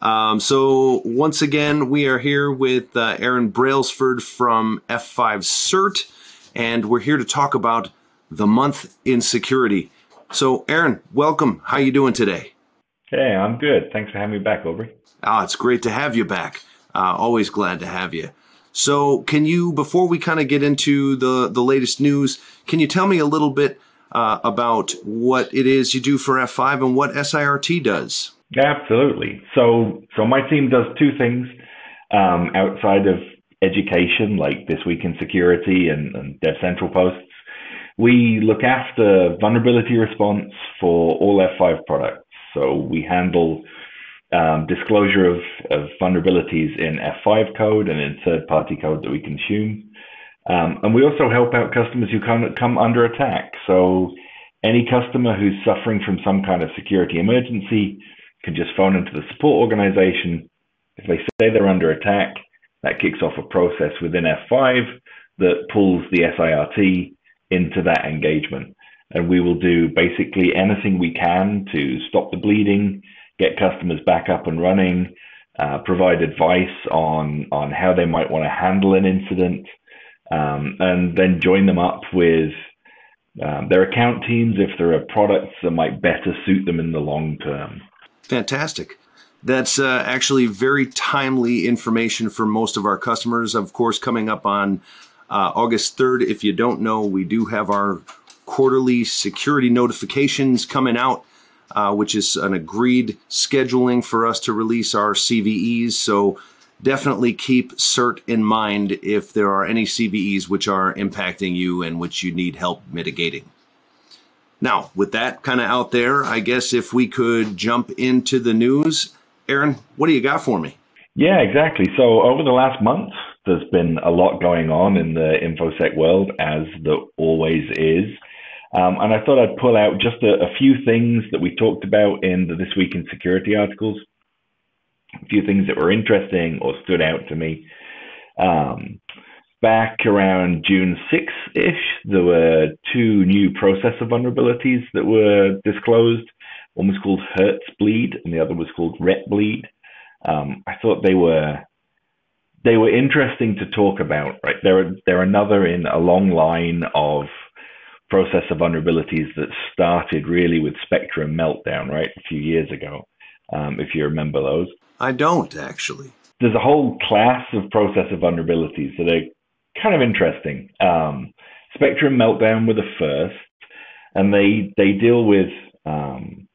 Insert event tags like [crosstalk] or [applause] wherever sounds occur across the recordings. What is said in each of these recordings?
Um, so once again, we are here with uh, Aaron Brailsford from F5 SIRT, and we're here to talk about the month in security. So, Aaron, welcome. How you doing today? Hey, I'm good. Thanks for having me back, Aubrey. Ah, it's great to have you back. Uh, always glad to have you. So, can you, before we kind of get into the the latest news, can you tell me a little bit uh, about what it is you do for F5 and what SIRT does? Absolutely. So, so my team does two things um, outside of education, like this week in security and, and Dev Central posts. We look after vulnerability response for all F5 products. So we handle um, disclosure of, of vulnerabilities in F5 code and in third-party code that we consume. Um, and we also help out customers who come, come under attack. So any customer who's suffering from some kind of security emergency can just phone into the support organization. If they say they're under attack, that kicks off a process within F5 that pulls the SIRT into that engagement. And we will do basically anything we can to stop the bleeding, get customers back up and running, uh, provide advice on, on how they might want to handle an incident, um, and then join them up with um, their account teams if there are products that might better suit them in the long term. Fantastic. That's uh, actually very timely information for most of our customers. Of course, coming up on uh, August 3rd, if you don't know, we do have our quarterly security notifications coming out, uh, which is an agreed scheduling for us to release our CVEs. So definitely keep SIRT in mind if there are any CVEs which are impacting you and which you need help mitigating. Now, with that kind of out there, I guess if we could jump into the news, Aaron, what do you got for me? Yeah, exactly. So over the last month, there's been a lot going on in the infosec world, as there always is. Um, and I thought I'd pull out just a, a, few things that we talked about in the This Week in Security articles, a few things that were interesting or stood out to me. Um, back around June 6th ish, there were two new processor vulnerabilities that were disclosed. One was called Hertz Bleed, and the other was called Ret Bleed. Um, I thought they were they were interesting to talk about. Right, they're they're another in a long line of processor vulnerabilities that started really with Spectre Meltdown, right, a few years ago. Um, if you remember those, I don't actually. There's a whole class of processor vulnerabilities that are kind of interesting. Um, Spectre Meltdown were the first, and they they deal with um,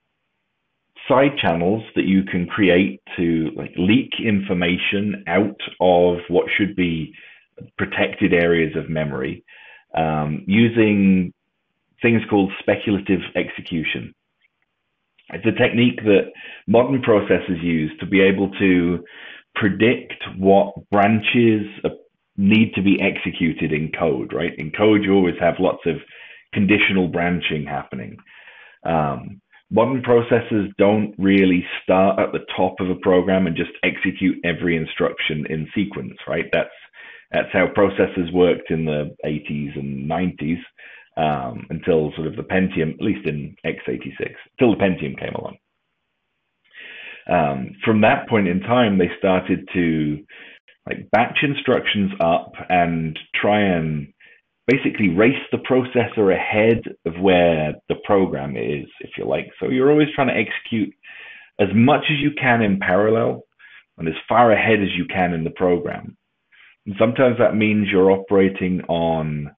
side channels that you can create to like leak information out of what should be protected areas of memory um, using things called speculative execution. It's a technique that modern processors use to be able to predict what branches need to be executed in code, right? In code, you always have lots of conditional branching happening. Um, modern processors don't really start at the top of a program and just execute every instruction in sequence, right? That's that's how processors worked in the 80s and 90s um, until sort of the Pentium, at least in x86, until the Pentium came along. Um, from that point in time, they started to like batch instructions up and try and basically race the processor ahead of where the program is, if you like. So you're always trying to execute as much as you can in parallel and as far ahead as you can in the program. And sometimes that means you're operating on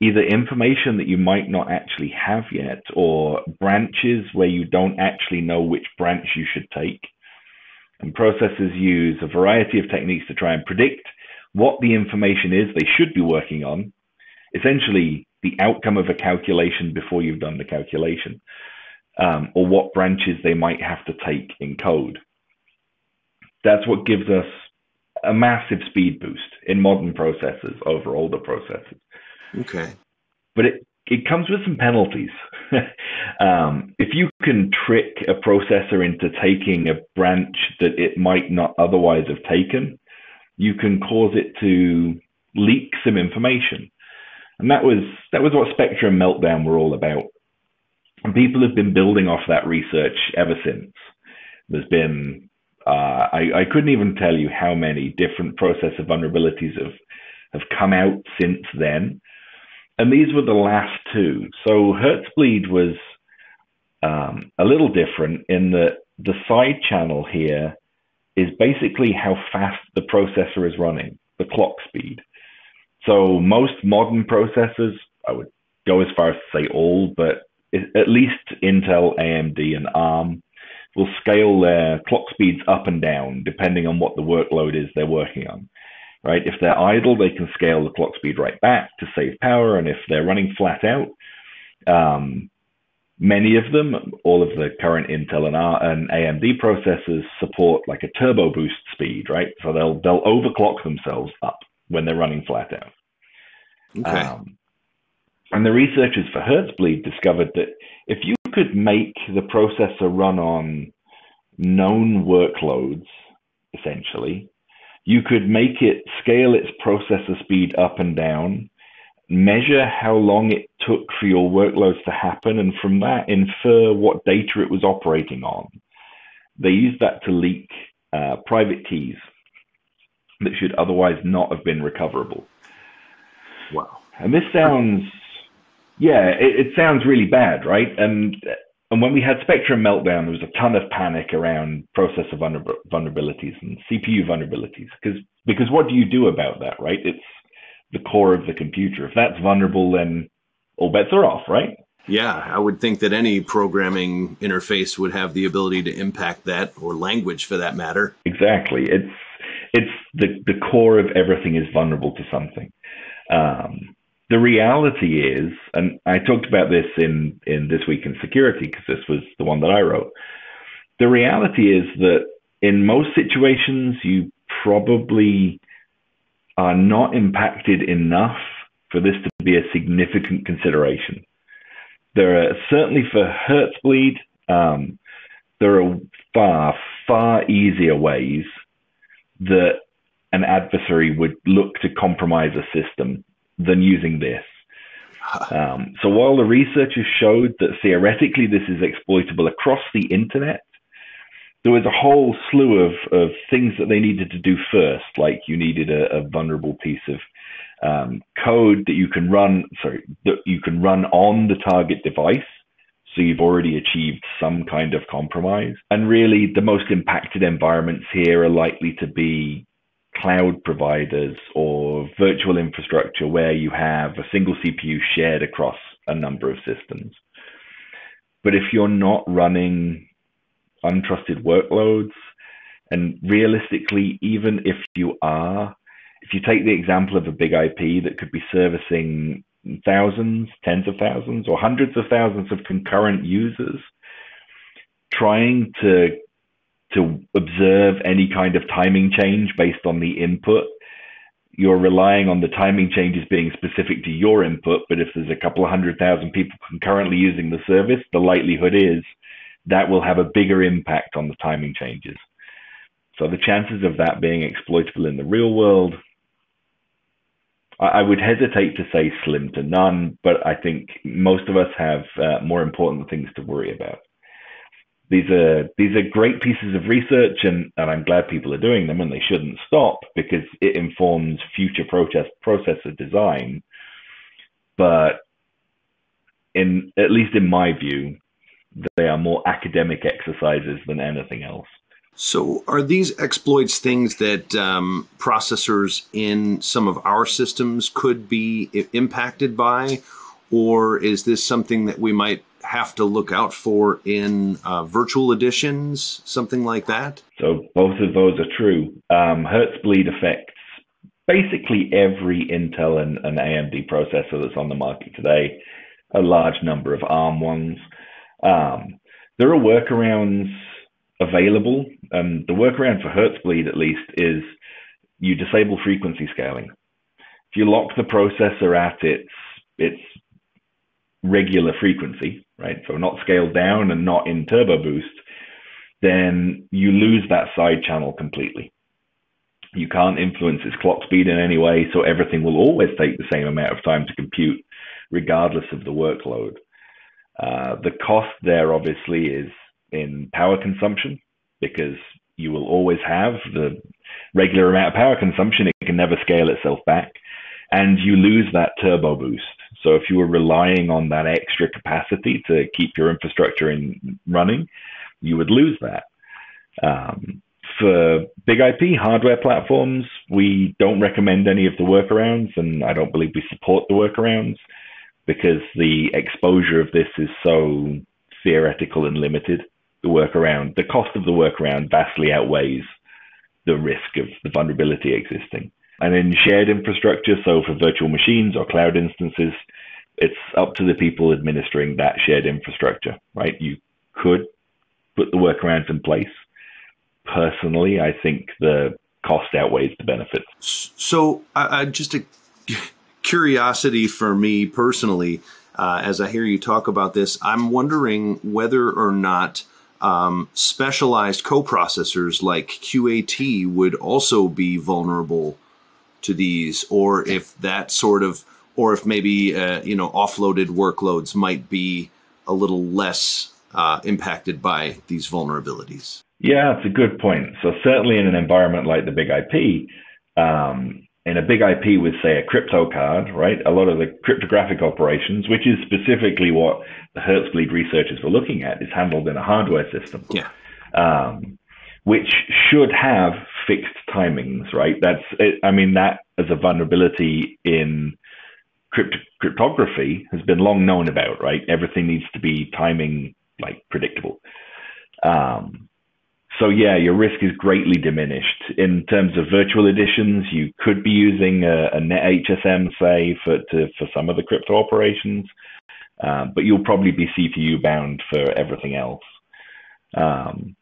either information that you might not actually have yet or branches where you don't actually know which branch you should take. And processors use a variety of techniques to try and predict what the information is they should be working on, essentially the outcome of a calculation before you've done the calculation, um, or what branches they might have to take in code. That's what gives us a massive speed boost in modern processors over older processors. Okay. But it, it comes with some penalties. [laughs] um, if you can trick a processor into taking a branch that it might not otherwise have taken, you can cause it to leak some information. And that was that was what Spectre Meltdown were all about. And people have been building off that research ever since. There's been Uh, I, I couldn't even tell you how many different processor vulnerabilities have, have come out since then. And these were the last two. So Hertzbleed was um, a little different in that the side channel here is basically how fast the processor is running, the clock speed. So most modern processors, I would go as far as to say all, but at least Intel, AMD, and ARM will scale their clock speeds up and down depending on what the workload is they're working on. Right? If they're idle, they can scale the clock speed right back to save power, and if they're running flat out, um, many of them, all of the current Intel and, R- and AMD processors support like a turbo boost speed, right? So they'll they'll overclock themselves up when they're running flat out. Okay. Um, and the researchers for Hertzbleed discovered that if you could make the processor run on known workloads, essentially, you could make it scale its processor speed up and down, measure how long it took for your workloads to happen, and from that infer what data it was operating on. They used that to leak uh, private keys that should otherwise not have been recoverable. Wow. And this sounds yeah, it, it sounds really bad, right? And and when we had Spectre meltdown, there was a ton of panic around processor vulner- vulnerabilities and CPU vulnerabilities because because what do you do about that, right? It's the core of the computer. If that's vulnerable, then all bets are off, right? Yeah, I would think that any programming interface would have the ability to impact that, or language for that matter. Exactly. It's it's the the core of everything is vulnerable to something. Um, the reality is, and I talked about this in, in This Week in Security because this was the one that I wrote. The reality is that in most situations, you probably are not impacted enough for this to be a significant consideration. There are certainly for Hertzbleed, um, there are far, far easier ways that an adversary would look to compromise a system than using this. Um, so while the researchers showed that theoretically this is exploitable across the internet, there was a whole slew of, of things that they needed to do first, like you needed a, a vulnerable piece of um, code that you can run, sorry, that you can run on the target device. So you've already achieved some kind of compromise. And really, the most impacted environments here are likely to be cloud providers or virtual infrastructure where you have a single CPU shared across a number of systems. But if you're not running untrusted workloads, and realistically, even if you are, if you take the example of a big IP that could be servicing thousands, tens of thousands, or hundreds of thousands of concurrent users, trying to to observe any kind of timing change based on the input. You're relying on the timing changes being specific to your input, but if there's a couple of hundred thousand people concurrently using the service, the likelihood is that will have a bigger impact on the timing changes. So the chances of that being exploitable in the real world, I would hesitate to say slim to none, but I think most of us have uh, more important things to worry about these are these are great pieces of research and, and I'm glad people are doing them and they shouldn't stop because it informs future process processor design. But in at least in my view, they are more academic exercises than anything else. So, are these exploits things that um, processors in some of our systems could be impacted by, or is this something that we might have to look out for in uh, virtual editions, something like that? So both of those are true. Um, Hertzbleed affects basically every Intel and, and AMD processor that's on the market today, a large number of ARM ones. Um, there are workarounds available. The workaround for Hertzbleed, at least, is you disable frequency scaling. If you lock the processor at its its regular frequency, right? So not scaled down and not in turbo boost, then you lose that side channel completely. You can't influence its clock speed in any way, so everything will always take the same amount of time to compute, regardless of the workload. Uh, the cost there obviously is in power consumption because You will always have the regular amount of power consumption. It can never scale itself back. And you lose that turbo boost. So if you were relying on that extra capacity to keep your infrastructure in running, you would lose that. Um, for big IP hardware platforms, we don't recommend any of the workarounds, and I don't believe we support the workarounds because the exposure of this is so theoretical and limited. The workaround, the cost of the workaround vastly outweighs the risk of the vulnerability existing. And in shared infrastructure, so for virtual machines or cloud instances, it's up to the people administering that shared infrastructure, right? You could put the workarounds in place. Personally, I think the cost outweighs the benefits. So, uh, just a curiosity for me personally, uh, as I hear you talk about this, I'm wondering whether or not um, specialized coprocessors like QAT would also be vulnerable to these, or if that sort of, or if maybe uh, you know offloaded workloads might be a little less uh, impacted by these vulnerabilities. Yeah, it's a good point. So certainly in an environment like the Big IP, um, in a big IP with, say, a crypto card, right? A lot of the cryptographic operations, which is specifically what the Hertzbleed researchers were looking at, is handled in a hardware system. Yeah. Um, which should have fixed timings, right? That's, I mean, that as a vulnerability in crypt- cryptography has been long known about, right? Everything needs to be timing like predictable. Um, so yeah, your risk is greatly diminished. In terms of virtual editions, you could be using a, a NetHSM, say, for to, for some of the crypto operations, um, but you'll probably be CPU bound for everything else. Um,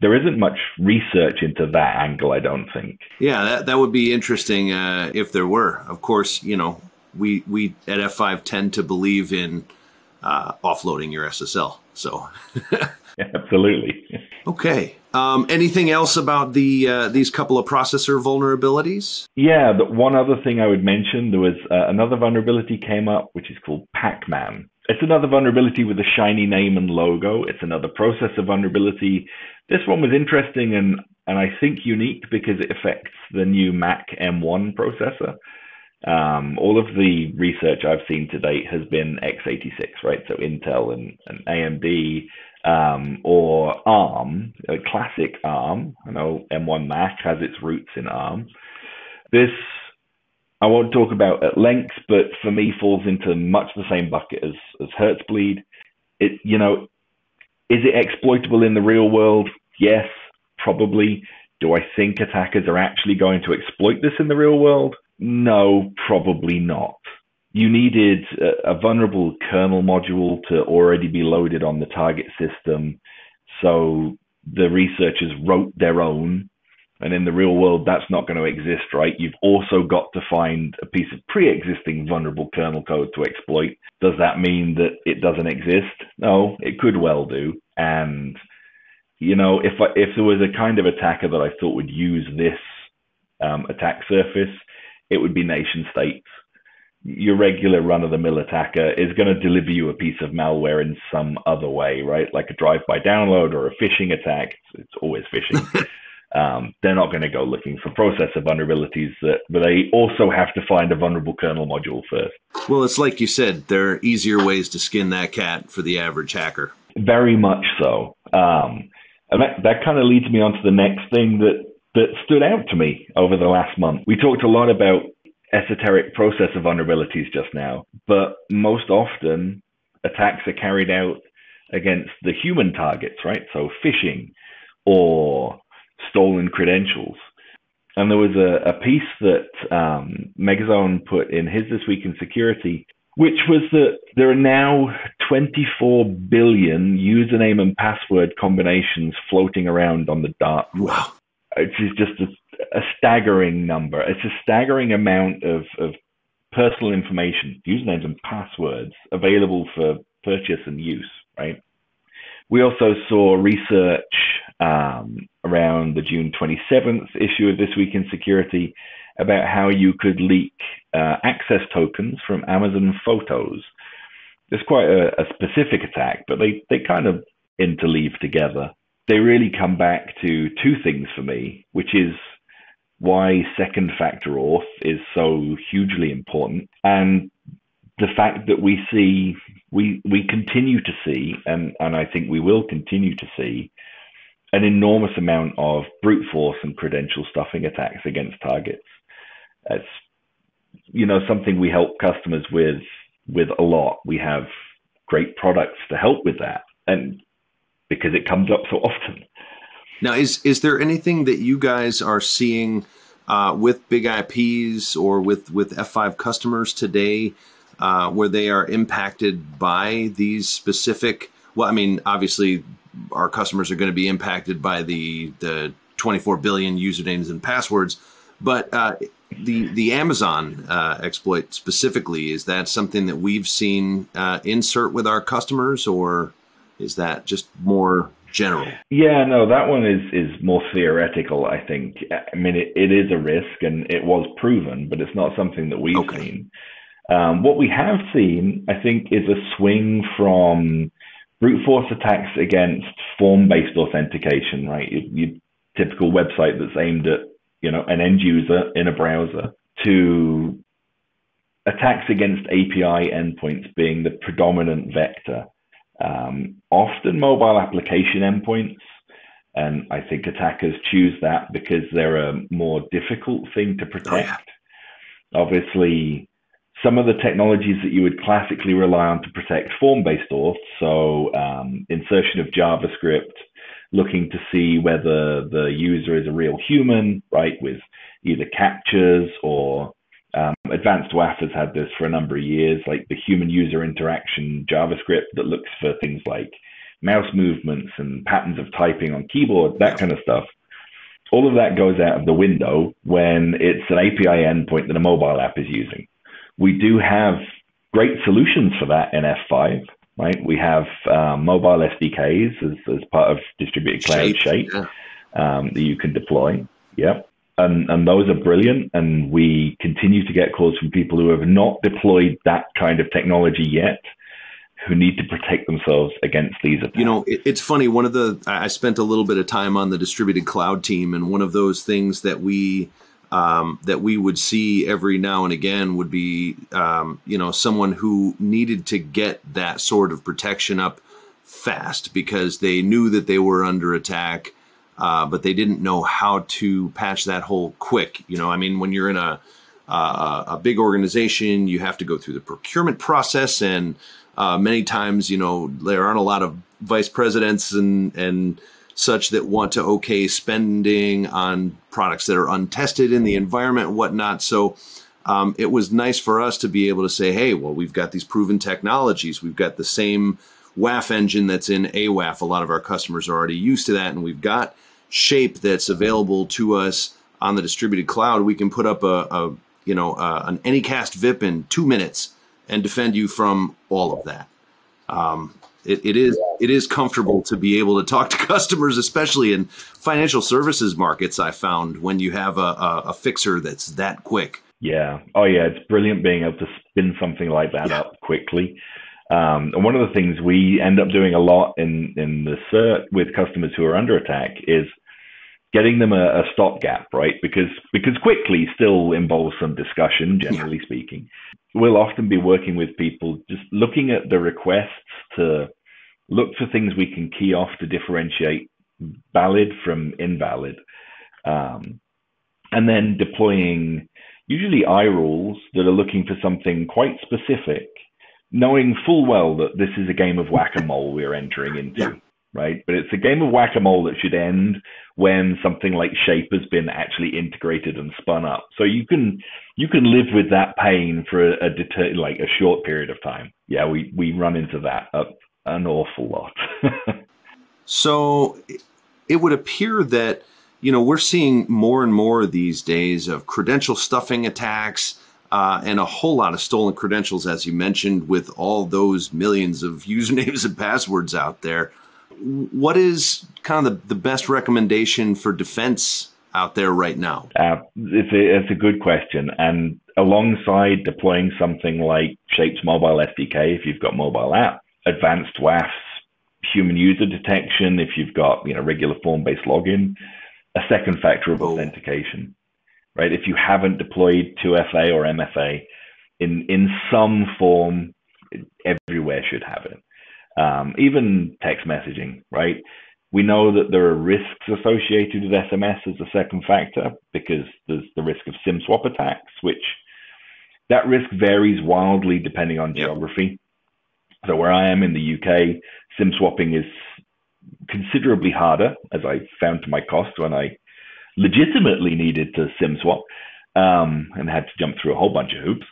there isn't much research into that angle, I don't think. Yeah, that, that would be interesting uh, if there were. Of course, you know, we we at F5 tend to believe in uh, offloading your SSL. So, [laughs] absolutely. Okay. Um, anything else about the uh, these couple of processor vulnerabilities? Yeah, the one other thing I would mention there was uh, another vulnerability came up, which is called Pacman. It's another vulnerability with a shiny name and logo. It's another processor vulnerability. This one was interesting and and I think unique because it affects the new Mac M1 processor. Um, all of the research I've seen to date has been x86, right? So Intel and, and AMD um, or ARM, a classic ARM. I know M1 Mac has its roots in ARM. This I won't talk about at length, but for me falls into much the same bucket as as Hertzbleed. It you know, is it exploitable in the real world? Yes, probably. Do I think attackers are actually going to exploit this in the real world? No, probably not. You needed a, vulnerable kernel module to already be loaded on the target system. So the researchers wrote their own. And in the real world, that's not going to exist, right? You've also got to find a piece of pre existing vulnerable kernel code to exploit. Does that mean that it doesn't exist? No, it could well do. And, you know, if, I, if there was a kind of attacker that I thought would use this um, attack surface, it would be nation states. Your regular run of the mill attacker is going to deliver you a piece of malware in some other way, right? Like a drive by download or a phishing attack. It's always phishing. [laughs] um, they're not going to go looking for processor vulnerabilities, that, but they also have to find a vulnerable kernel module first. Well, it's like you said, there are easier ways to skin that cat for the average hacker. Very much so. Um, and that, that kind of leads me on to the next thing that that stood out to me over the last month. We talked a lot about esoteric processor vulnerabilities just now, but most often attacks are carried out against the human targets, right? So phishing or stolen credentials. And there was a, a piece that um, Megazone put in his This Week in Security, which was that there are now 24 billion username and password combinations floating around on the dark web. Wow which is just a, a staggering number. It's a staggering amount of, of personal information, usernames and passwords available for purchase and use, right? We also saw research um, around the June 27th issue of This Week in Security about how you could leak uh, access tokens from Amazon Photos. It's quite a, a specific attack, but they, they kind of interleave together. they really come back to two things for me, which is why second factor auth is so hugely important and the fact that we see we we continue to see and and I think we will continue to see an enormous amount of brute force and credential stuffing attacks against targets. It's you know something we help customers with with a lot. We have great products to help with that, and because it comes up so often. Now, is is there anything that you guys are seeing uh, with big IPs or with with F5 customers today uh, where they are impacted by these specific? Well, I mean, obviously, our customers are going to be impacted by the the 24 billion usernames and passwords, but uh, the the Amazon uh, exploit specifically is that something that we've seen uh, insert with our customers, or is that just more general? Yeah, no, that one is is more theoretical. I think. I mean, it, it is a risk, and it was proven, but it's not something that we've okay. seen. Um, what we have seen, I think, is a swing from brute force attacks against form-based authentication. Right, your, typical website that's aimed at you know an end user in a browser to attacks against API endpoints being the predominant vector um, often mobile application endpoints. And I think attackers choose that because they're a more difficult thing to protect. Oh, yeah. Obviously, some of the technologies that you would classically rely on to protect form-based auth, so um, insertion of JavaScript, looking to see whether the user is a real human, right, with either CAPTCHAs or um, Advanced WAF has had this for a number of years, like the human user interaction JavaScript that looks for things like mouse movements and patterns of typing on keyboard, that kind of stuff. All of that goes out of the window when it's an API endpoint that a mobile app is using. We do have great solutions for that in F5, right? We have um, mobile SDKs as, as part of distributed cloud shape, shape yeah. um, that you can deploy. Yep and, and those are brilliant. And we continue to get calls from people who have not deployed that kind of technology yet, who need to protect themselves against these attacks. You know, it, it's funny. One of the I spent a little bit of time on the distributed cloud team, and one of those things that we um, that we would see every now and again would be, um, you know, someone who needed to get that sort of protection up fast because they knew that they were under attack uh, but they didn't know how to patch that hole quick. You know, I mean, when you're in a uh, a big organization, you have to go through the procurement process, and uh, many times, you know, there aren't a lot of vice presidents and and such that want to okay spending on products that are untested in the environment and whatnot. So. Um, it was nice for us to be able to say, hey, well, we've got these proven technologies. We've got the same WAF engine that's in AWAF. A lot of our customers are already used to that, and we've got shape that's available to us on the distributed cloud, we can put up a, a you know uh, an Anycast VIP in two minutes and defend you from all of that. Um, it, it is it is comfortable to be able to talk to [laughs] customers, especially in financial services markets. I found when you have a, a, a fixer that's that quick. Yeah. Oh, yeah. It's brilliant being able to spin something like that yeah. up quickly. Um, and one of the things we end up doing a lot in, in the SIRT with customers who are under attack is getting them a, a stopgap, right? Because because quickly still involves some discussion, generally yeah. speaking. We'll often be working with people just looking at the requests to look for things we can key off to differentiate valid from invalid, um, and then deploying usually iRules that are looking for something quite specific knowing full well that this is a game of whack a mole we're entering into, yeah. right? But it's a game of whack a mole that should end when something like Shape has been actually integrated and spun up. So you can you can live with that pain for a, a deter- like a short period of time. Yeah, we we run into that an awful lot. [laughs] so it would appear that you know we're seeing more and more these days of credential stuffing attacks uh, and a whole lot of stolen credentials, as you mentioned, with all those millions of [laughs] usernames and passwords out there. What is kind of the, the best recommendation for defense out there right now? Uh, it's, a, it's a good question. And alongside deploying something like Shape's mobile SDK, if you've got mobile app, advanced WAFs human user detection, if you've got you know regular form-based login, a second factor of oh. authentication, right? If you haven't deployed 2FA or MFA in in some form, everywhere should have it. Um, even text messaging, right? We know that there are risks associated with SMS as a second factor because there's the risk of SIM swap attacks, which that risk varies wildly depending on geography. So where I am in the UK, SIM swapping is considerably harder, as I found to my cost when I legitimately needed to SIM swap um, and had to jump through a whole bunch of hoops.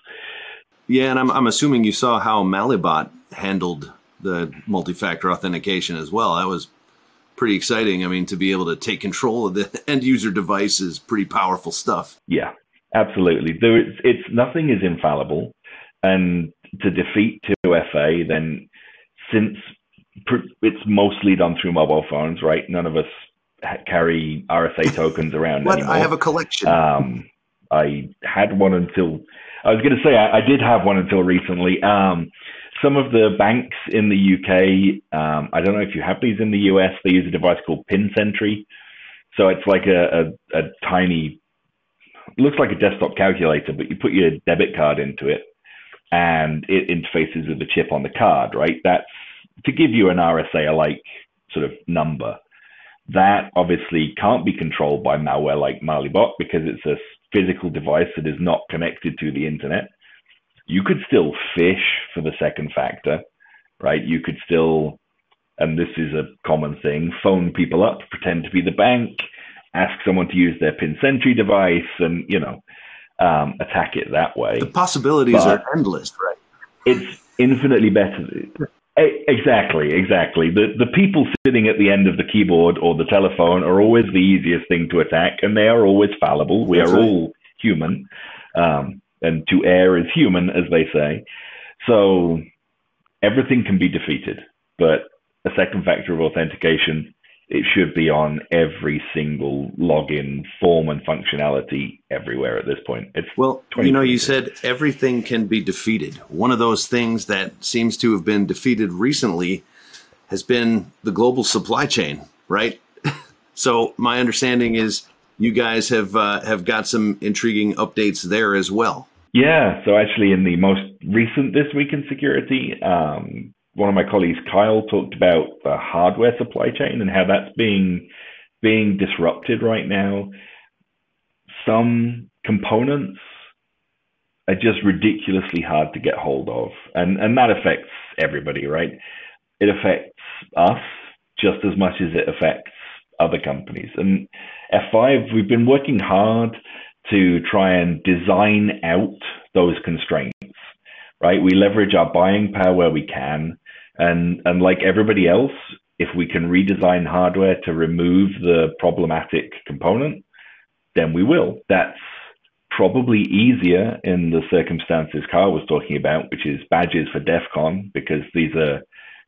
Yeah, and I'm, I'm assuming you saw how Malibot handled the multi-factor authentication as well. That was pretty exciting. I mean, to be able to take control of the [laughs] end user device is pretty powerful stuff. Yeah, absolutely. There, it's, it's nothing is infallible, and to defeat 2FA, then since it's mostly done through mobile phones, right? None of us carry RSA [laughs] tokens around what? anymore. I have a collection. Um, I had one until I was going to say I, I, did have one until recently. Um, some of the banks in the UK, um, I don't know if you have these in the US, they use a device called Pin Sentry. So it's like a, a, a tiny, looks like a desktop calculator, but you put your debit card into it and it interfaces with the chip on the card, right? That's to give you an RSA like sort of number. That obviously can't be controlled by malware like Malibot because it's a physical device that is not connected to the internet you could still phish for the second factor, right? You could still, and this is a common thing, phone people up, pretend to be the bank, ask someone to use their pin sentry device, and you know, um, attack it that way. The possibilities but are endless, right? It's infinitely better. Exactly, exactly. The the people sitting at the end of the keyboard or the telephone are always the easiest thing to attack, and they are always fallible. We That's are right. all human. Um, and to err is human, as they say. So everything can be defeated, but a second factor of authentication, it should be on every single login form and functionality everywhere at this point. It's well, you know, you said everything can be defeated. One of those things that seems to have been defeated recently has been the global supply chain, right? [laughs] so my understanding is you guys have uh, have got some intriguing updates there as well. Yeah, so actually, in the most recent this week in security, um, one of my colleagues, Kyle, talked about the hardware supply chain and how that's being being disrupted right now. Some components are just ridiculously hard to get hold of, and and that affects everybody, right? It affects us just as much as it affects other companies. And F5, we've been working hard to try and design out those constraints, right? We leverage our buying power where we can. And, and like everybody else, if we can redesign hardware to remove the problematic component, then we will. That's probably easier in the circumstances Carl was talking about, which is badges for DEF CON, because these are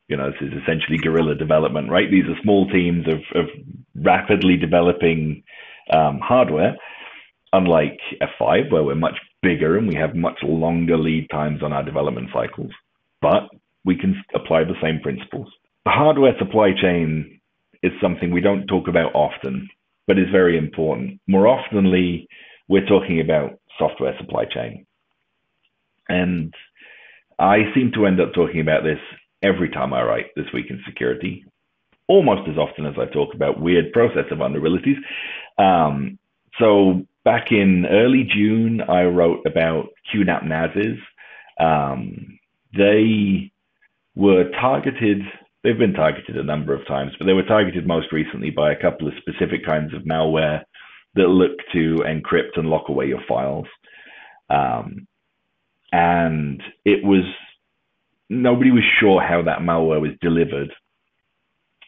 you know, this is essentially guerrilla development, right? These are small teams of, of rapidly developing um, hardware, unlike F5, where we're much bigger and we have much longer lead times on our development cycles. But we can apply the same principles. The hardware supply chain is something we don't talk about often, but is very important. More oftenly, we're talking about software supply chain. And I seem to end up talking about this every time I write This Week in Security, almost as often as I talk about weird processor vulnerabilities. Um, so back in early June, I wrote about QNAP NASes. Um, they were targeted, they've been targeted a number of times, but they were targeted most recently by a couple of specific kinds of malware that look to encrypt and lock away your files. Um, and it was nobody was sure how that malware was delivered.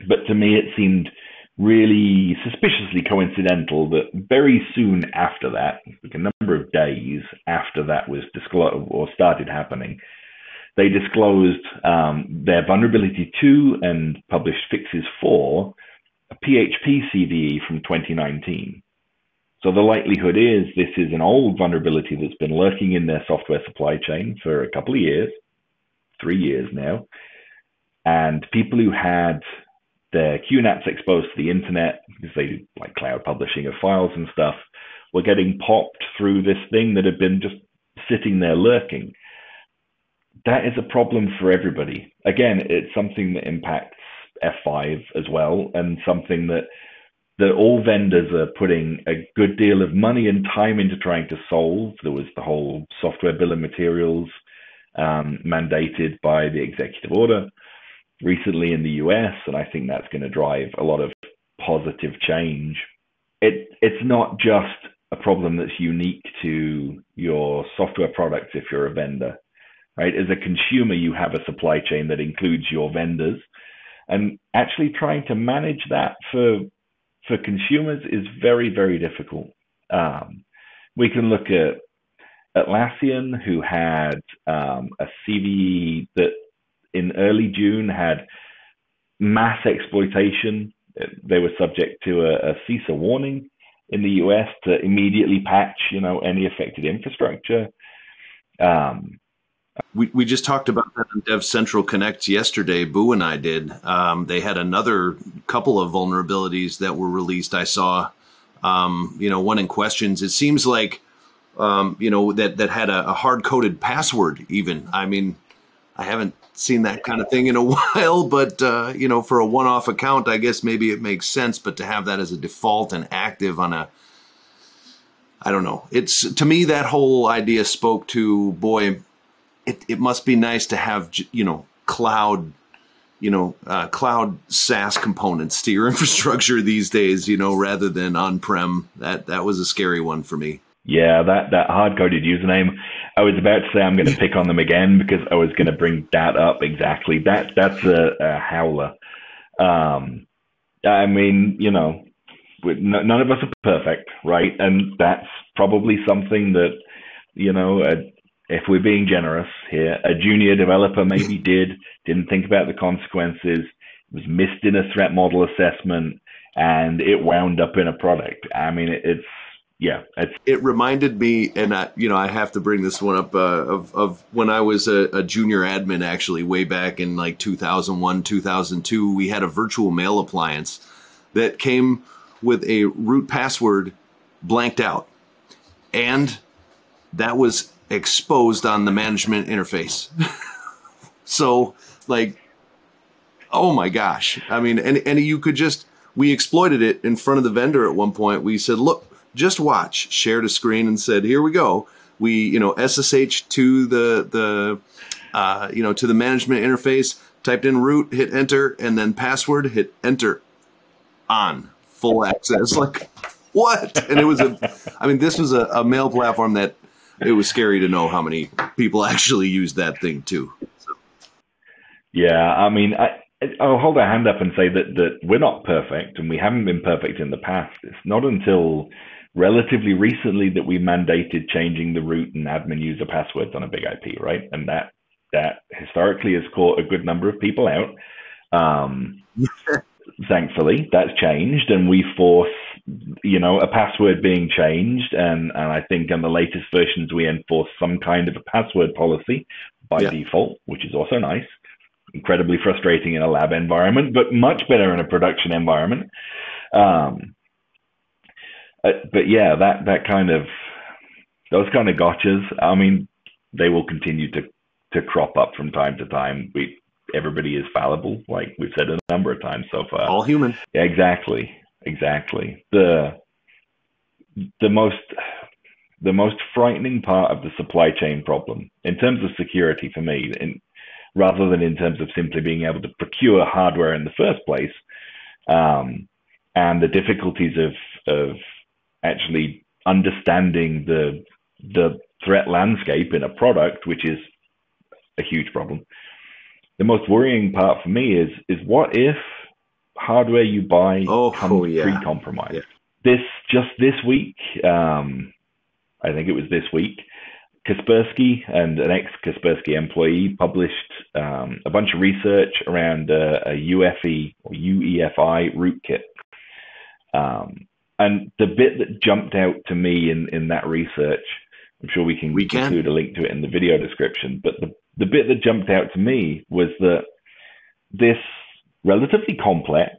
But to me, it seemed really suspiciously coincidental that very soon after that, like a number of days after that was disclosed or started happening, they disclosed um, their vulnerability to and published fixes for a PHP CVE from 2019. So the likelihood is this is an old vulnerability that's been lurking in their software supply chain for a couple of years three years now. and people who had their QNAPs exposed to the internet because they do like cloud publishing of files and stuff were getting popped through this thing that had been just sitting there lurking. That is a problem for everybody. Again, it's something that impacts F5 as well, and something that that all vendors are putting a good deal of money and time into trying to solve. There was the whole software bill of materials um, mandated by the executive order recently in the US, and I think that's going to drive a lot of positive change. It it's not just a problem that's unique to your software products if you're a vendor, right? As a consumer, you have a supply chain that includes your vendors, and actually trying to manage that for for consumers is very very difficult. Um, we can look at Atlassian, who had um, a CVE that in early June had mass exploitation. They were subject to a, a CISA warning in the US to immediately patch, you know, any affected infrastructure. Um, we, we just talked about that in Dev Central Connect yesterday. Buu and I did. Um, they had another couple of vulnerabilities that were released. I saw, um, you know, one in questions. It seems like, um, you know, that that had a, a hard coded password. Even I mean, I haven't seen that kind of thing in a [laughs] while, but uh, you know, for a one-off account, I guess maybe it makes sense. But to have that as a default and active on a, I don't know. It's to me that whole idea spoke to boy, it it must be nice to have you know cloud, you know, uh, cloud SaaS components to your [laughs] infrastructure these days, you know, rather than on-prem. That that was a scary one for me. Yeah, that that hard coded username. I was about to say I'm going to pick on them again because I was going to bring that up exactly. That that's a, a howler. Um, I mean, you know, none of us are perfect, right? And that's probably something that, you know, if we're being generous here, a junior developer maybe [laughs] did didn't think about the consequences, was missed in a threat model assessment, and it wound up in a product. I mean, it, it's yeah, it reminded me, and I, you know, I have to bring this one up uh, of of when I was a, a, junior admin, actually, way back in like 2001, 2002. We had a virtual mail appliance that came with a root password blanked out, and that was exposed on the management interface. [laughs] so, like, oh my gosh! I mean, and and you could just we exploited it in front of the vendor at one point. We said, look just watch, shared a screen and said, here we go. We, you know, SSH to the, the, uh, you know, to the management interface, typed in root, hit enter, and then password, hit enter on full access. [laughs] Like, what? And it was a, I mean, this was a, a mail platform that it was scary to know how many people actually used that thing too. So. Yeah, I mean, I, I'll hold our hand up and say that that we're not perfect, and we haven't been perfect in the past. It's not until relatively recently that we mandated changing the root and admin user passwords on a big IP, right? And that that historically has caught a good number of people out. Um, [laughs] thankfully, that's changed, and we force you know a password being changed, and and I think in the latest versions we enforce some kind of a password policy by yeah. default, which is also nice. Incredibly frustrating in a lab environment, but much better in a production environment. Um, uh, but yeah, that that kind of those kind of gotchas. I mean, they will continue to to crop up from time to time. We everybody is fallible, like we've said a number of times so far. All human. Yeah, exactly, exactly. The the most the most frightening part of the supply chain problem in terms of security for me, in, rather than in terms of simply being able to procure hardware in the first place, um, and the difficulties of of actually understanding the the threat landscape in a product, which is a huge problem. The most worrying part for me is is what if hardware you buy oh, comes oh, yeah. pre-compromised. Yeah. This just this week, um, I think it was this week, Kaspersky and an ex-Kaspersky employee published um, a bunch of research around uh, a UEFI or UEFI rootkit. Um, and the bit that jumped out to me in, in that research, I'm sure we can, we can include a link to it in the video description, but the, the bit that jumped out to me was that this relatively complex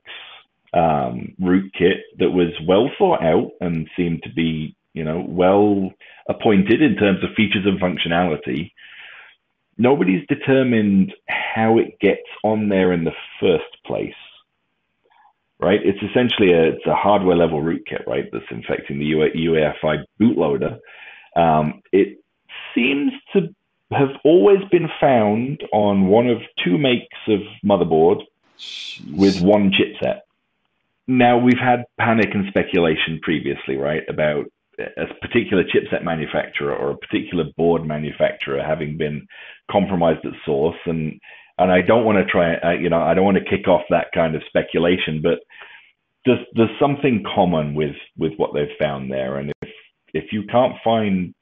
um, rootkit that was well thought out and seemed to be, you know, well appointed in terms of features and functionality. Nobody's determined how it gets on there in the first place, right? It's essentially a it's a hardware level rootkit, right? That's infecting the UEFI bootloader. Um, it seems to have always been found on one of two makes of motherboard Jeez. with one chipset. Now we've had panic and speculation previously, right, about a particular chipset manufacturer or a particular board manufacturer having been compromised at source, and and I don't want to try, uh, you know, I don't want to kick off that kind of speculation, but there's there's something common with with what they've found there, and if if you can't find,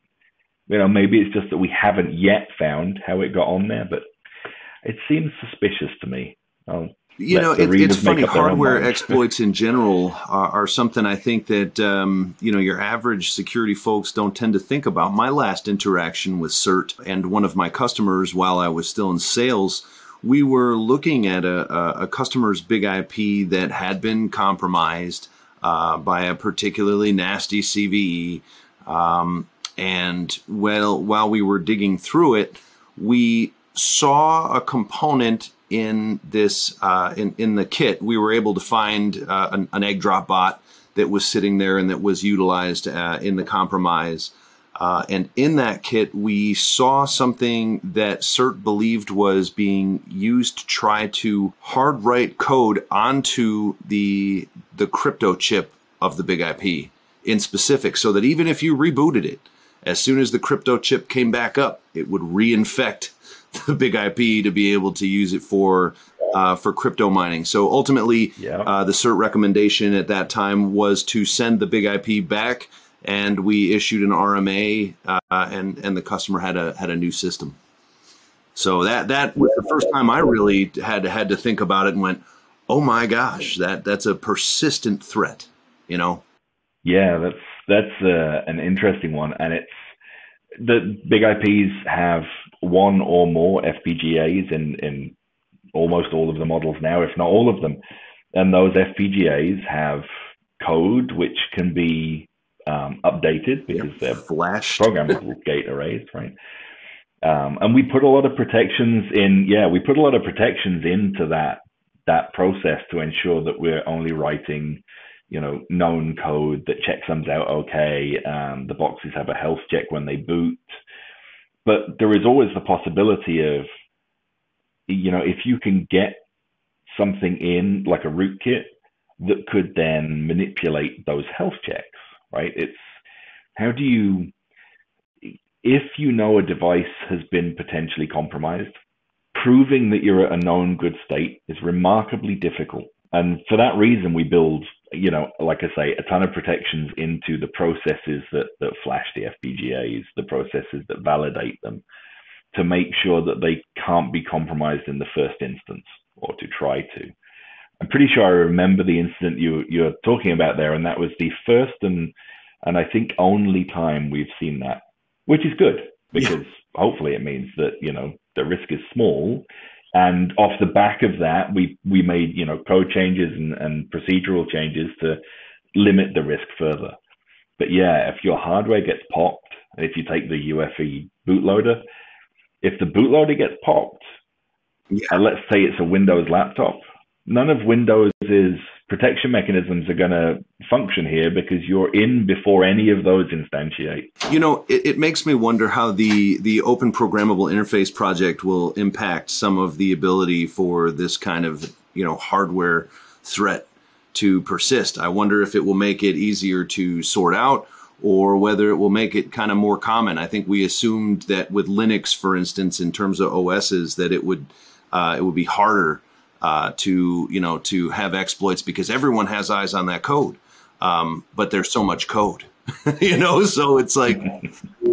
you know, maybe it's just that we haven't yet found how it got on there, but it seems suspicious to me. I'll you know, it, it's funny. Hardware [laughs] exploits in general are, are, something I think that um, you know your average security folks don't tend to think about. My last interaction with SIRT and one of my customers, while I was still in sales, we were looking at a, a, a customer's BIG-IP that had been compromised uh, by a particularly nasty CVE, um, and well, while we were digging through it, we saw a component in this uh, in in the kit, we were able to find uh, an, an, Eggdrop bot that was sitting there and that was utilized uh, in the compromise. Uh, and in that kit, we saw something that SIRT believed was being used to try to hard write code onto the the crypto chip of the BIG-IP in specific, so that even if you rebooted it, as soon as the crypto chip came back up, it would reinfect [laughs] the BIG-IP to be able to use it for uh, for crypto mining. So ultimately, yeah. uh, the SIRT recommendation at that time was to send the BIG-IP back, and we issued an RMA, uh, and and the customer had a had a new system. So that that was the first time I really had had to think about it and went, oh my gosh, that that's a persistent threat, you know. Yeah, that's that's uh, an interesting one, and it's the BIG-IPs have one or more FPGAs in, in almost all of the models now, if not all of them. And those FPGAs have code which can be um, updated because they're flash programmable [laughs] gate arrays, right? Um, and we put a lot of protections in. Yeah, we put a lot of protections into that that process to ensure that we're only writing you know, known code that checksums out okay. Um, the boxes have a health check when they boot. But there is always the possibility of, you know, if you can get something in like a rootkit that could then manipulate those health checks, right? It's how do you, if you know a device has been potentially compromised, proving that you're at a known good state is remarkably difficult. And for that reason, we build you know, like I say, a ton of protections into the processes that, that flash the FPGAs, the processes that validate them, to make sure that they can't be compromised in the first instance or to try to. I'm pretty sure I remember the incident you you're talking about there, and that was the first and and I think only time we've seen that, which is good because yeah. hopefully it means that you know the risk is small and off the back of that, we we made you know code changes and, and procedural changes to limit the risk further. But yeah, if your hardware gets popped, if you take the UEFI bootloader, if the bootloader gets popped, yeah. and let's say it's a Windows laptop, none of Windows's protection mechanisms are going to function here because you're in before any of those instantiate. You know, it, it, makes me wonder how the the open programmable interface project will impact some of the ability for this kind of you know hardware threat to persist. I wonder if it will make it easier to sort out or whether it will make it kind of more common. I think we assumed that with Linux, for instance, in terms of OSs, that it would uh, it would be harder uh, to you know to have exploits because everyone has eyes on that code, um, but there's so much code, [laughs] you know. So it's like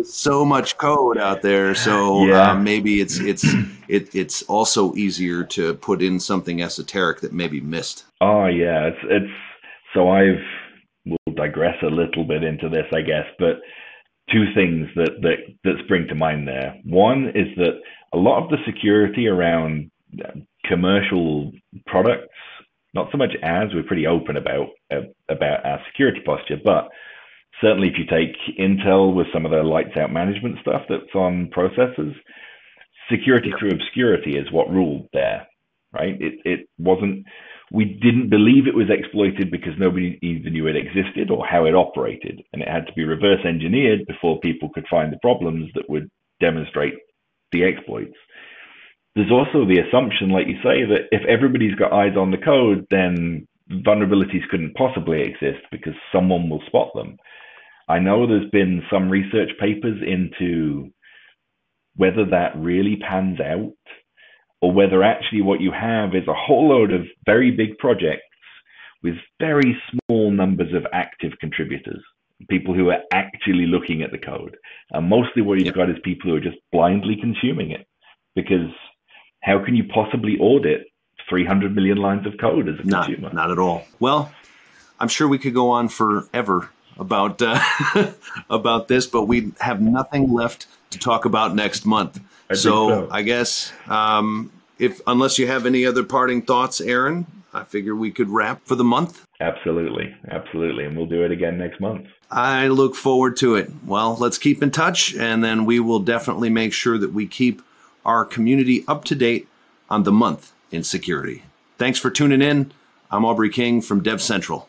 so much code out there. So yeah. uh, maybe it's it's it, it's also easier to put in something esoteric that maybe missed. Oh yeah, it's it's so I've we'll digress a little bit into this, I guess, but two things that that that spring to mind there. One is that a lot of the security around commercial products, not so much ads. we're pretty open about uh, about our security posture, but certainly if you take Intel with some of their lights out management stuff that's on processors, security through obscurity is what ruled there, right? It it wasn't we didn't believe it was exploited because nobody even knew it existed or how it operated. And it had to be reverse engineered before people could find the problems that would demonstrate the exploits. There's also the assumption, like you say, that if everybody's got eyes on the code, then vulnerabilities couldn't possibly exist because someone will spot them. I know there's been some research papers into whether that really pans out or whether actually what you have is a whole load of very big projects with very small numbers of active contributors, people who are actually looking at the code. And mostly what you've yep. got is people who are just blindly consuming it. Because how can you possibly audit 300 million lines of code as a not, consumer? Not at all. Well, I'm sure we could go on forever about uh, [laughs] about this, but we have nothing left to talk about next month. I so, so, I guess um, if unless you have any other parting thoughts, Aaron, I figure we could wrap for the month. Absolutely, absolutely, and we'll do it again next month. I look forward to it. Well, let's keep in touch, and then we will definitely make sure that we keep our community up to date on the month in security. Thanks for tuning in. I'm Aubrey King from DevCentral.